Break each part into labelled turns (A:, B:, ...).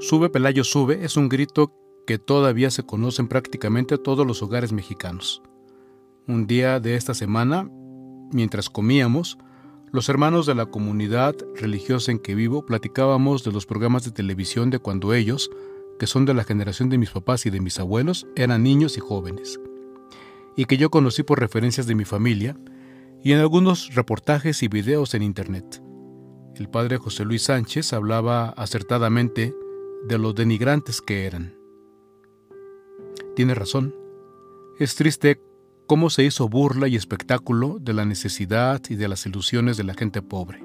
A: Sube Pelayo sube es un grito que todavía se conoce en prácticamente todos los hogares mexicanos. Un día de esta semana, mientras comíamos, los hermanos de la comunidad religiosa en que vivo platicábamos de los programas de televisión de cuando ellos, que son de la generación de mis papás y de mis abuelos, eran niños y jóvenes, y que yo conocí por referencias de mi familia y en algunos reportajes y videos en Internet. El padre José Luis Sánchez hablaba acertadamente de lo denigrantes que eran. Tiene razón. Es triste cómo se hizo burla y espectáculo de la necesidad y de las ilusiones de la gente pobre.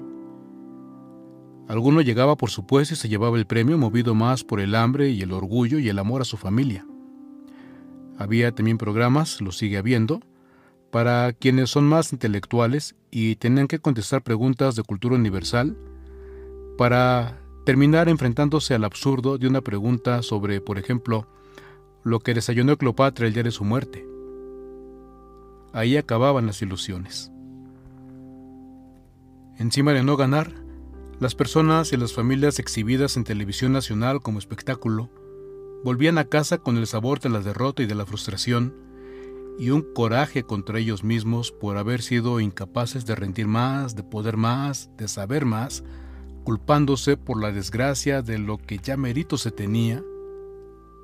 A: Alguno llegaba por su puesto y se llevaba el premio movido más por el hambre y el orgullo y el amor a su familia. Había también programas, lo sigue habiendo, para quienes son más intelectuales y tenían que contestar preguntas de cultura universal para terminar enfrentándose al absurdo de una pregunta sobre, por ejemplo, lo que desayunó Cleopatra el día de su muerte. Ahí acababan las ilusiones. Encima de no ganar, las personas y las familias exhibidas en televisión nacional como espectáculo volvían a casa con el sabor de la derrota y de la frustración y un coraje contra ellos mismos por haber sido incapaces de rendir más, de poder más, de saber más, culpándose por la desgracia de lo que ya merito se tenía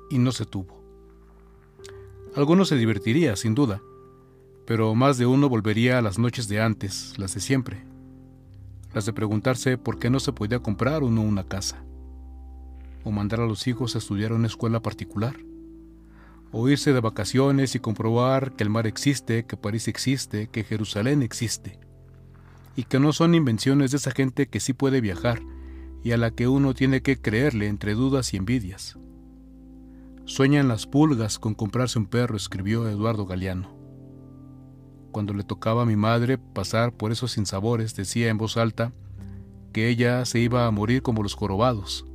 A: y no se tuvo. Algunos se divertiría, sin duda, pero más de uno volvería a las noches de antes, las de siempre, las de preguntarse por qué no se podía comprar uno una casa, o mandar a los hijos a estudiar a una escuela particular, o irse de vacaciones y comprobar que el mar existe, que París existe, que Jerusalén existe y que no son invenciones de esa gente que sí puede viajar y a la que uno tiene que creerle entre dudas y envidias. Sueñan las pulgas con comprarse un perro, escribió Eduardo Galeano. Cuando le tocaba a mi madre pasar por esos sinsabores, decía en voz alta que ella se iba a morir como los jorobados,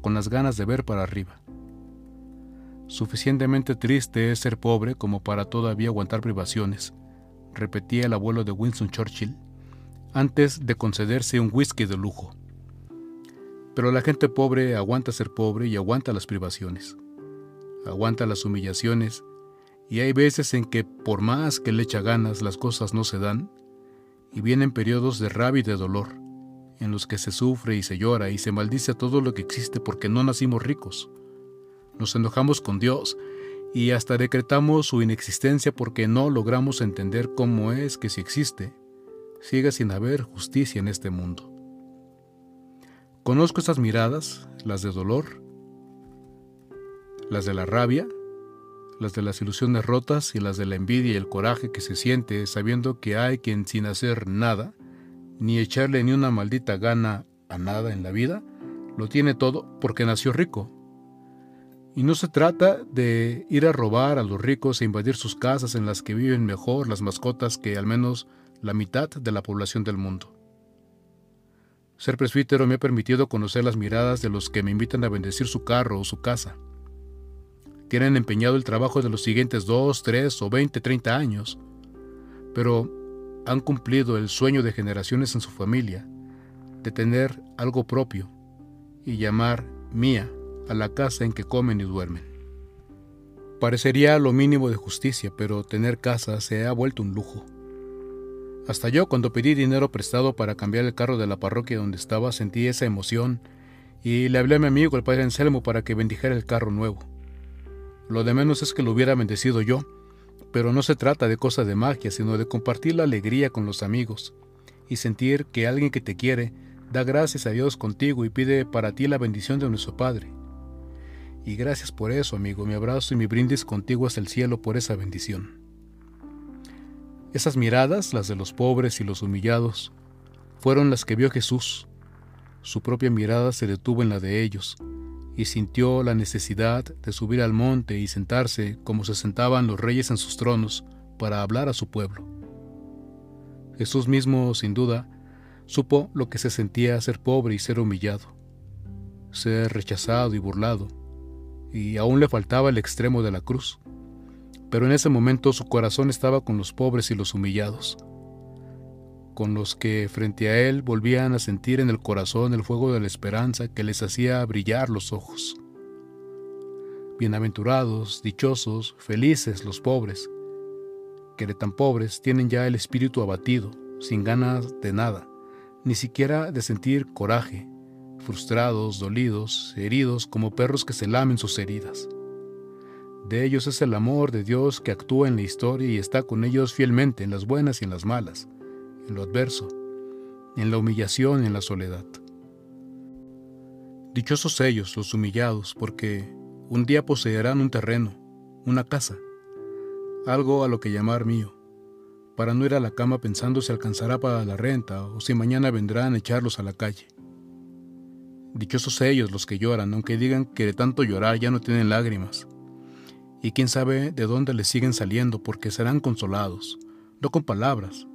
A: con las ganas de ver para arriba. Suficientemente triste es ser pobre como para todavía aguantar privaciones, repetía el abuelo de Winston Churchill antes de concederse un whisky de lujo. Pero la gente pobre aguanta ser pobre y aguanta las privaciones, aguanta las humillaciones, y hay veces en que por más que le echa ganas las cosas no se dan, y vienen periodos de rabia y de dolor, en los que se sufre y se llora y se maldice a todo lo que existe porque no nacimos ricos. Nos enojamos con Dios y hasta decretamos su inexistencia porque no logramos entender cómo es que si existe, sigue sin haber justicia en este mundo. Conozco esas miradas, las de dolor, las de la rabia, las de las ilusiones rotas y las de la envidia y el coraje que se siente sabiendo que hay quien sin hacer nada, ni echarle ni una maldita gana a nada en la vida, lo tiene todo porque nació rico. Y no se trata de ir a robar a los ricos e invadir sus casas en las que viven mejor las mascotas que al menos la mitad de la población del mundo. Ser presbítero me ha permitido conocer las miradas de los que me invitan a bendecir su carro o su casa. Tienen empeñado el trabajo de los siguientes dos, tres o veinte, treinta años, pero han cumplido el sueño de generaciones en su familia de tener algo propio y llamar mía a la casa en que comen y duermen. Parecería lo mínimo de justicia, pero tener casa se ha vuelto un lujo. Hasta yo cuando pedí dinero prestado para cambiar el carro de la parroquia donde estaba sentí esa emoción y le hablé a mi amigo el padre Anselmo para que bendijera el carro nuevo. Lo de menos es que lo hubiera bendecido yo, pero no se trata de cosa de magia, sino de compartir la alegría con los amigos y sentir que alguien que te quiere da gracias a Dios contigo y pide para ti la bendición de nuestro Padre. Y gracias por eso, amigo, mi abrazo y mi brindis contigo hasta el cielo por esa bendición. Esas miradas, las de los pobres y los humillados, fueron las que vio Jesús. Su propia mirada se detuvo en la de ellos, y sintió la necesidad de subir al monte y sentarse como se sentaban los reyes en sus tronos para hablar a su pueblo. Jesús mismo, sin duda, supo lo que se sentía ser pobre y ser humillado, ser rechazado y burlado, y aún le faltaba el extremo de la cruz pero en ese momento su corazón estaba con los pobres y los humillados, con los que frente a él volvían a sentir en el corazón el fuego de la esperanza que les hacía brillar los ojos. Bienaventurados, dichosos, felices los pobres, que de tan pobres tienen ya el espíritu abatido, sin ganas de nada, ni siquiera de sentir coraje, frustrados, dolidos, heridos como perros que se lamen sus heridas. De ellos es el amor de Dios que actúa en la historia y está con ellos fielmente en las buenas y en las malas, en lo adverso, en la humillación y en la soledad. Dichosos ellos, los humillados, porque un día poseerán un terreno, una casa, algo a lo que llamar mío, para no ir a la cama pensando si alcanzará para la renta o si mañana vendrán a echarlos a la calle. Dichosos ellos los que lloran, aunque digan que de tanto llorar ya no tienen lágrimas, y quién sabe de dónde les siguen saliendo porque serán consolados, no con palabras,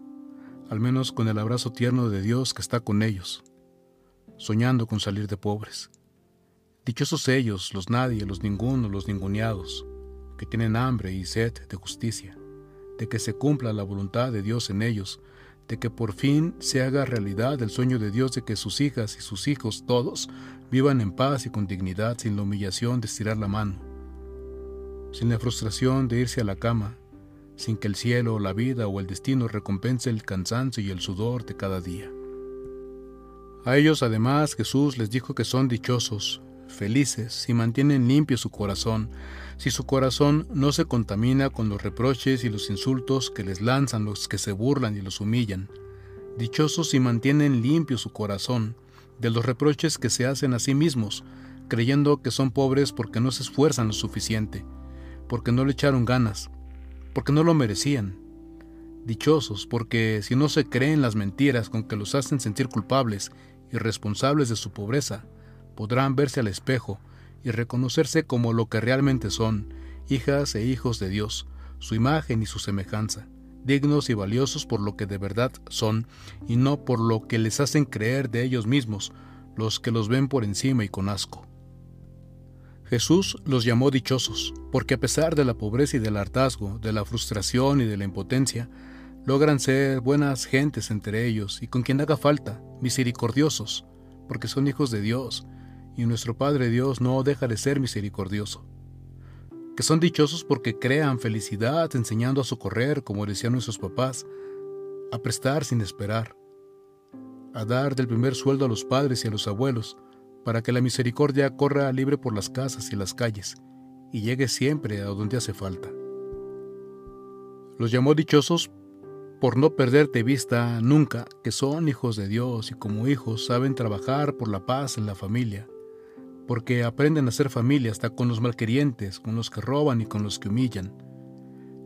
A: al menos con el abrazo tierno de Dios que está con ellos, soñando con salir de pobres. Dichosos ellos, los nadie, los ninguno, los ninguneados, que tienen hambre y sed de justicia, de que se cumpla la voluntad de Dios en ellos, de que por fin se haga realidad el sueño de Dios de que sus hijas y sus hijos todos vivan en paz y con dignidad sin la humillación de estirar la mano sin la frustración de irse a la cama, sin que el cielo, la vida o el destino recompense el cansancio y el sudor de cada día. A ellos además Jesús les dijo que son dichosos, felices, si mantienen limpio su corazón, si su corazón no se contamina con los reproches y los insultos que les lanzan los que se burlan y los humillan. Dichosos si mantienen limpio su corazón de los reproches que se hacen a sí mismos, creyendo que son pobres porque no se esfuerzan lo suficiente, porque no le echaron ganas, porque no lo merecían. Dichosos porque si no se creen las mentiras con que los hacen sentir culpables y responsables de su pobreza, podrán verse al espejo y reconocerse como lo que realmente son, hijas e hijos de Dios, su imagen y su semejanza, dignos y valiosos por lo que de verdad son y no por lo que les hacen creer de ellos mismos, los que los ven por encima y con asco. Jesús los llamó dichosos, porque a pesar de la pobreza y del hartazgo, de la frustración y de la impotencia, logran ser buenas gentes entre ellos y con quien haga falta, misericordiosos, porque son hijos de Dios, y nuestro Padre Dios no deja de ser misericordioso. Que son dichosos porque crean felicidad enseñando a socorrer, como decían nuestros papás, a prestar sin esperar, a dar del primer sueldo a los padres y a los abuelos, para que la misericordia corra libre por las casas y las calles, y llegue siempre a donde hace falta. Los llamó dichosos por no perder de vista nunca que son hijos de Dios y como hijos saben trabajar por la paz en la familia, porque aprenden a ser familia hasta con los malquerientes, con los que roban y con los que humillan,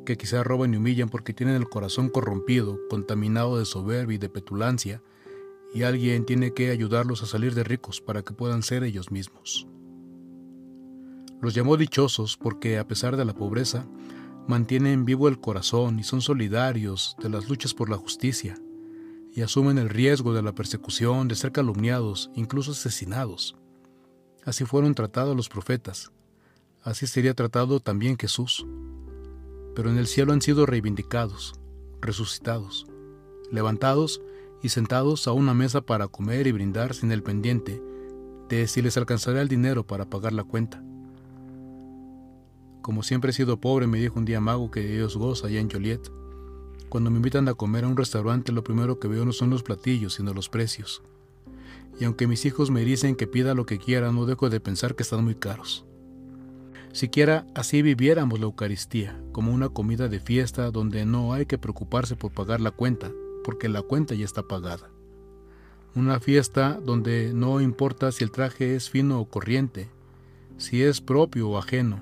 A: que quizá roban y humillan porque tienen el corazón corrompido, contaminado de soberbia y de petulancia, y alguien tiene que ayudarlos a salir de ricos para que puedan ser ellos mismos. Los llamó dichosos porque, a pesar de la pobreza, mantienen vivo el corazón y son solidarios de las luchas por la justicia, y asumen el riesgo de la persecución, de ser calumniados, incluso asesinados. Así fueron tratados los profetas, así sería tratado también Jesús. Pero en el cielo han sido reivindicados, resucitados, levantados y sentados a una mesa para comer y brindar sin el pendiente de si les alcanzará el dinero para pagar la cuenta. Como siempre he sido pobre, me dijo un día Mago que Dios goza allá en Joliet. Cuando me invitan a comer a un restaurante, lo primero que veo no son los platillos, sino los precios. Y aunque mis hijos me dicen que pida lo que quiera, no dejo de pensar que están muy caros. Siquiera así viviéramos la Eucaristía, como una comida de fiesta donde no hay que preocuparse por pagar la cuenta, porque la cuenta ya está pagada. Una fiesta donde no importa si el traje es fino o corriente, si es propio o ajeno,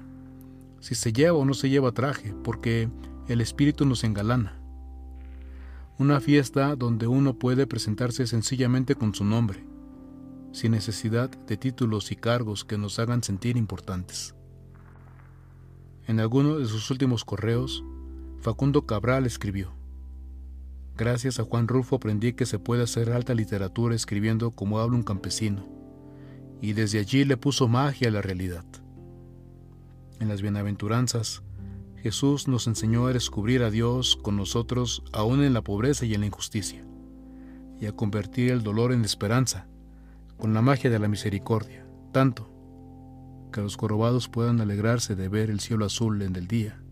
A: si se lleva o no se lleva traje, porque el espíritu nos engalana. Una fiesta donde uno puede presentarse sencillamente con su nombre, sin necesidad de títulos y cargos que nos hagan sentir importantes. En alguno de sus últimos correos, Facundo Cabral escribió, Gracias a Juan Rulfo aprendí que se puede hacer alta literatura escribiendo como habla un campesino, y desde allí le puso magia a la realidad. En las bienaventuranzas, Jesús nos enseñó a descubrir a Dios con nosotros aún en la pobreza y en la injusticia, y a convertir el dolor en esperanza, con la magia de la misericordia, tanto que los jorobados puedan alegrarse de ver el cielo azul en el día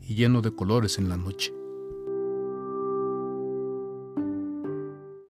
A: y lleno de colores en la noche.